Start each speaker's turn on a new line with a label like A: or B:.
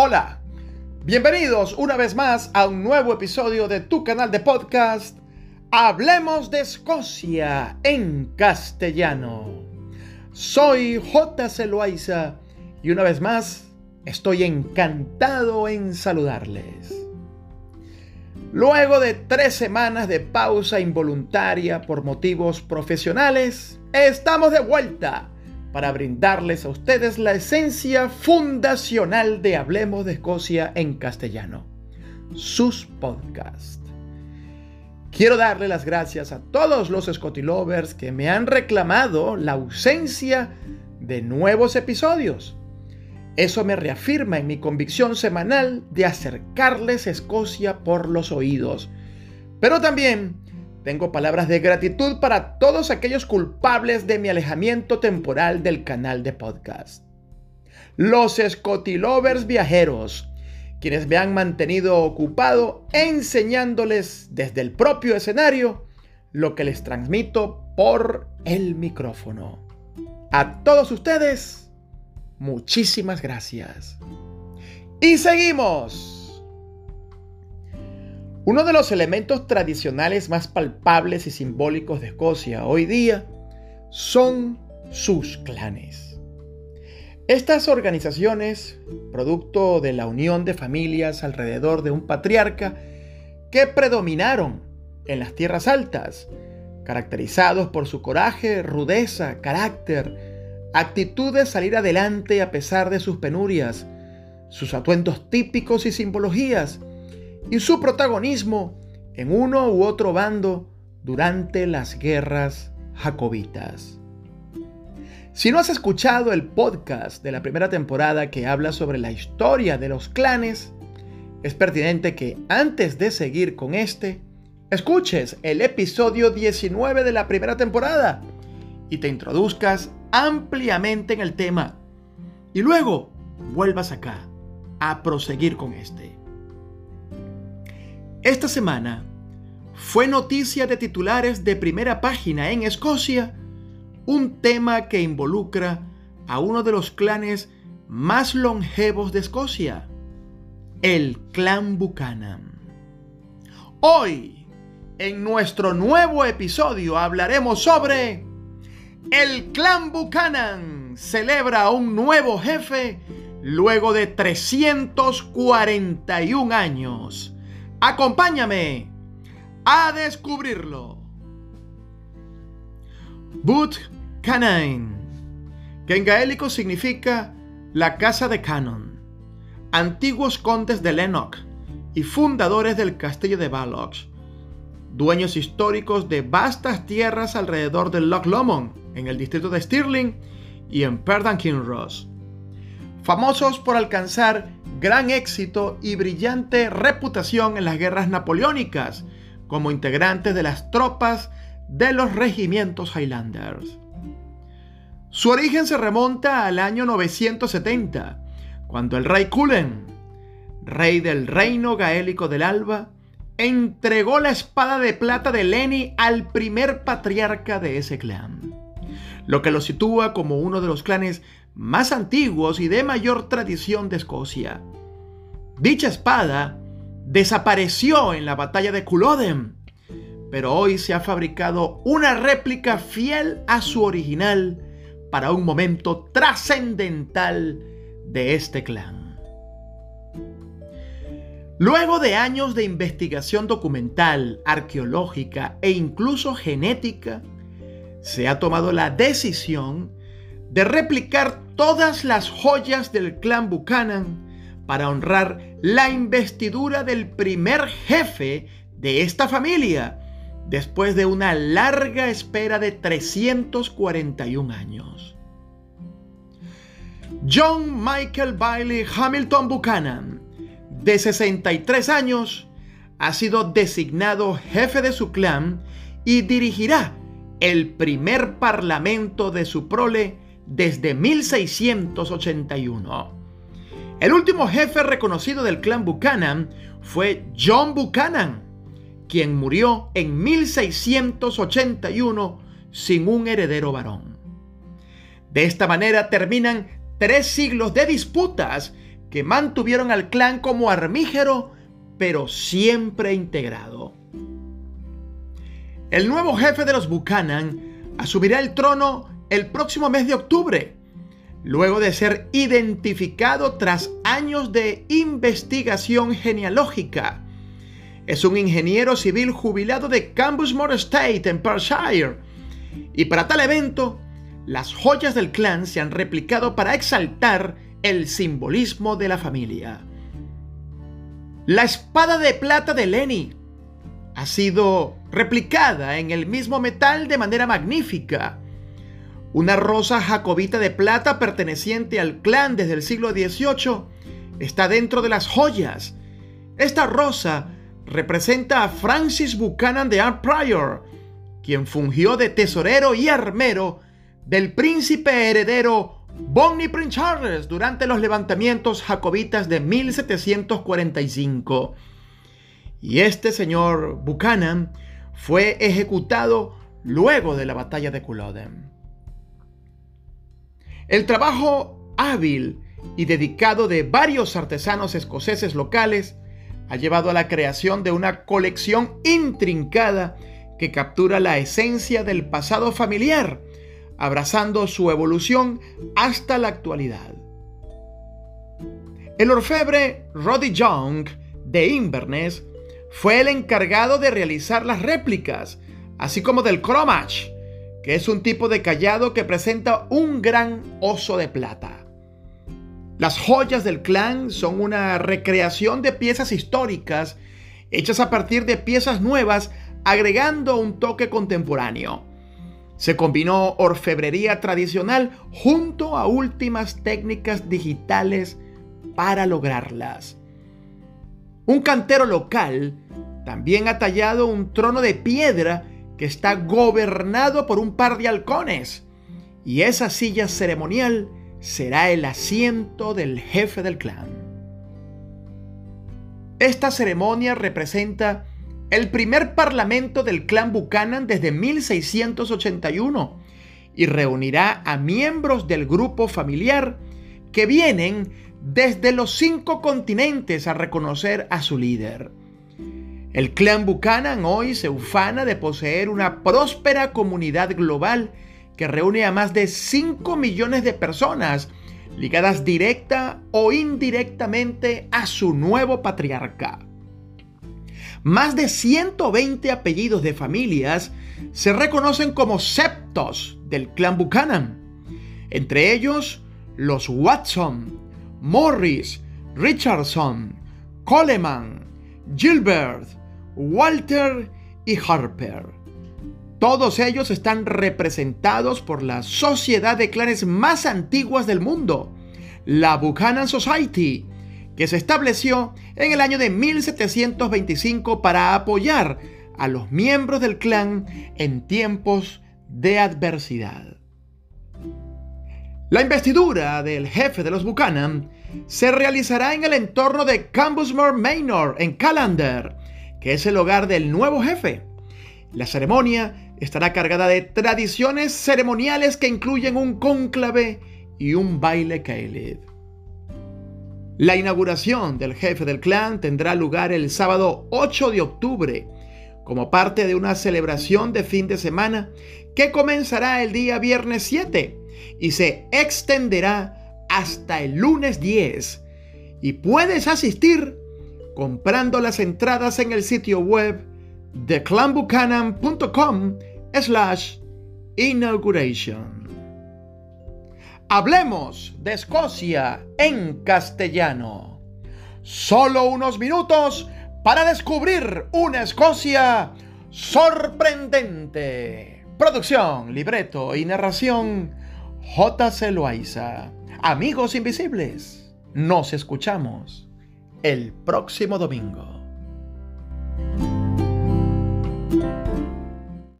A: Hola, bienvenidos una vez más a un nuevo episodio de tu canal de podcast Hablemos de Escocia en castellano. Soy J. Loaiza y una vez más estoy encantado en saludarles. Luego de tres semanas de pausa involuntaria por motivos profesionales, estamos de vuelta para brindarles a ustedes la esencia fundacional de Hablemos de Escocia en castellano, sus podcasts. Quiero darle las gracias a todos los Scotty que me han reclamado la ausencia de nuevos episodios. Eso me reafirma en mi convicción semanal de acercarles Escocia por los oídos. Pero también tengo palabras de gratitud para todos aquellos culpables de mi alejamiento temporal del canal de podcast. Los Scotilovers viajeros, quienes me han mantenido ocupado enseñándoles desde el propio escenario lo que les transmito por el micrófono. A todos ustedes, muchísimas gracias. Y seguimos. Uno de los elementos tradicionales más palpables y simbólicos de Escocia hoy día son sus clanes. Estas organizaciones, producto de la unión de familias alrededor de un patriarca, que predominaron en las tierras altas, caracterizados por su coraje, rudeza, carácter, actitud de salir adelante a pesar de sus penurias, sus atuendos típicos y simbologías, y su protagonismo en uno u otro bando durante las guerras jacobitas. Si no has escuchado el podcast de la primera temporada que habla sobre la historia de los clanes, es pertinente que antes de seguir con este, escuches el episodio 19 de la primera temporada y te introduzcas ampliamente en el tema y luego vuelvas acá a proseguir con este. Esta semana fue noticia de titulares de primera página en Escocia un tema que involucra a uno de los clanes más longevos de Escocia, el clan Buchanan. Hoy, en nuestro nuevo episodio, hablaremos sobre el clan Buchanan celebra un nuevo jefe luego de 341 años. Acompáñame a descubrirlo. But Canine, que en gaélico significa la casa de Canon, antiguos condes de Lennox y fundadores del castillo de Balloch, dueños históricos de vastas tierras alrededor del Loch Lomond, en el distrito de Stirling y en Perdan Kinross, famosos por alcanzar gran éxito y brillante reputación en las guerras napoleónicas como integrantes de las tropas de los regimientos Highlanders. Su origen se remonta al año 970, cuando el rey Cullen, rey del reino gaélico del Alba, entregó la espada de plata de Lenny al primer patriarca de ese clan, lo que lo sitúa como uno de los clanes más antiguos y de mayor tradición de Escocia. Dicha espada desapareció en la batalla de Culloden, pero hoy se ha fabricado una réplica fiel a su original para un momento trascendental de este clan. Luego de años de investigación documental, arqueológica e incluso genética, se ha tomado la decisión de replicar todas las joyas del clan Buchanan para honrar la investidura del primer jefe de esta familia después de una larga espera de 341 años. John Michael Bailey Hamilton Buchanan, de 63 años, ha sido designado jefe de su clan y dirigirá el primer parlamento de su prole desde 1681. El último jefe reconocido del clan Buchanan fue John Buchanan, quien murió en 1681 sin un heredero varón. De esta manera terminan tres siglos de disputas que mantuvieron al clan como armígero, pero siempre integrado. El nuevo jefe de los Buchanan asumirá el trono el próximo mes de octubre, luego de ser identificado tras años de investigación genealógica. Es un ingeniero civil jubilado de Cambusmore Estate en Perthshire. Y para tal evento, las joyas del clan se han replicado para exaltar el simbolismo de la familia. La espada de plata de Lenny ha sido replicada en el mismo metal de manera magnífica. Una rosa jacobita de plata perteneciente al clan desde el siglo XVIII está dentro de las joyas. Esta rosa representa a Francis Buchanan de Art Prior, quien fungió de tesorero y armero del príncipe heredero Bonnie Prince Charles durante los levantamientos jacobitas de 1745. Y este señor Buchanan fue ejecutado luego de la batalla de Culloden. El trabajo hábil y dedicado de varios artesanos escoceses locales ha llevado a la creación de una colección intrincada que captura la esencia del pasado familiar, abrazando su evolución hasta la actualidad. El orfebre Roddy Young de Inverness fue el encargado de realizar las réplicas, así como del cromach, que es un tipo de callado que presenta un gran oso de plata. Las joyas del clan son una recreación de piezas históricas hechas a partir de piezas nuevas agregando un toque contemporáneo. Se combinó orfebrería tradicional junto a últimas técnicas digitales para lograrlas. Un cantero local también ha tallado un trono de piedra que está gobernado por un par de halcones y esa silla ceremonial será el asiento del jefe del clan. Esta ceremonia representa el primer parlamento del clan Buchanan desde 1681 y reunirá a miembros del grupo familiar que vienen desde los cinco continentes a reconocer a su líder. El clan Buchanan hoy se ufana de poseer una próspera comunidad global que reúne a más de 5 millones de personas ligadas directa o indirectamente a su nuevo patriarca. Más de 120 apellidos de familias se reconocen como septos del clan Buchanan, entre ellos los Watson, Morris, Richardson, Coleman, Gilbert, Walter y Harper. Todos ellos están representados por la sociedad de clanes más antiguas del mundo, la Buchanan Society, que se estableció en el año de 1725 para apoyar a los miembros del clan en tiempos de adversidad. La investidura del jefe de los Buchanan se realizará en el entorno de Cambusmore Manor en Callender, que es el hogar del nuevo jefe. La ceremonia estará cargada de tradiciones ceremoniales que incluyen un cónclave y un baile Kaelid. La inauguración del jefe del clan tendrá lugar el sábado 8 de octubre como parte de una celebración de fin de semana que comenzará el día viernes 7 y se extenderá hasta el lunes 10. Y puedes asistir comprando las entradas en el sitio web theclanbuchanan.com slash inauguration. Hablemos de Escocia en castellano. Solo unos minutos para descubrir una Escocia sorprendente. Producción, libreto y narración J.C. Loaiza. Amigos invisibles, nos escuchamos el próximo domingo.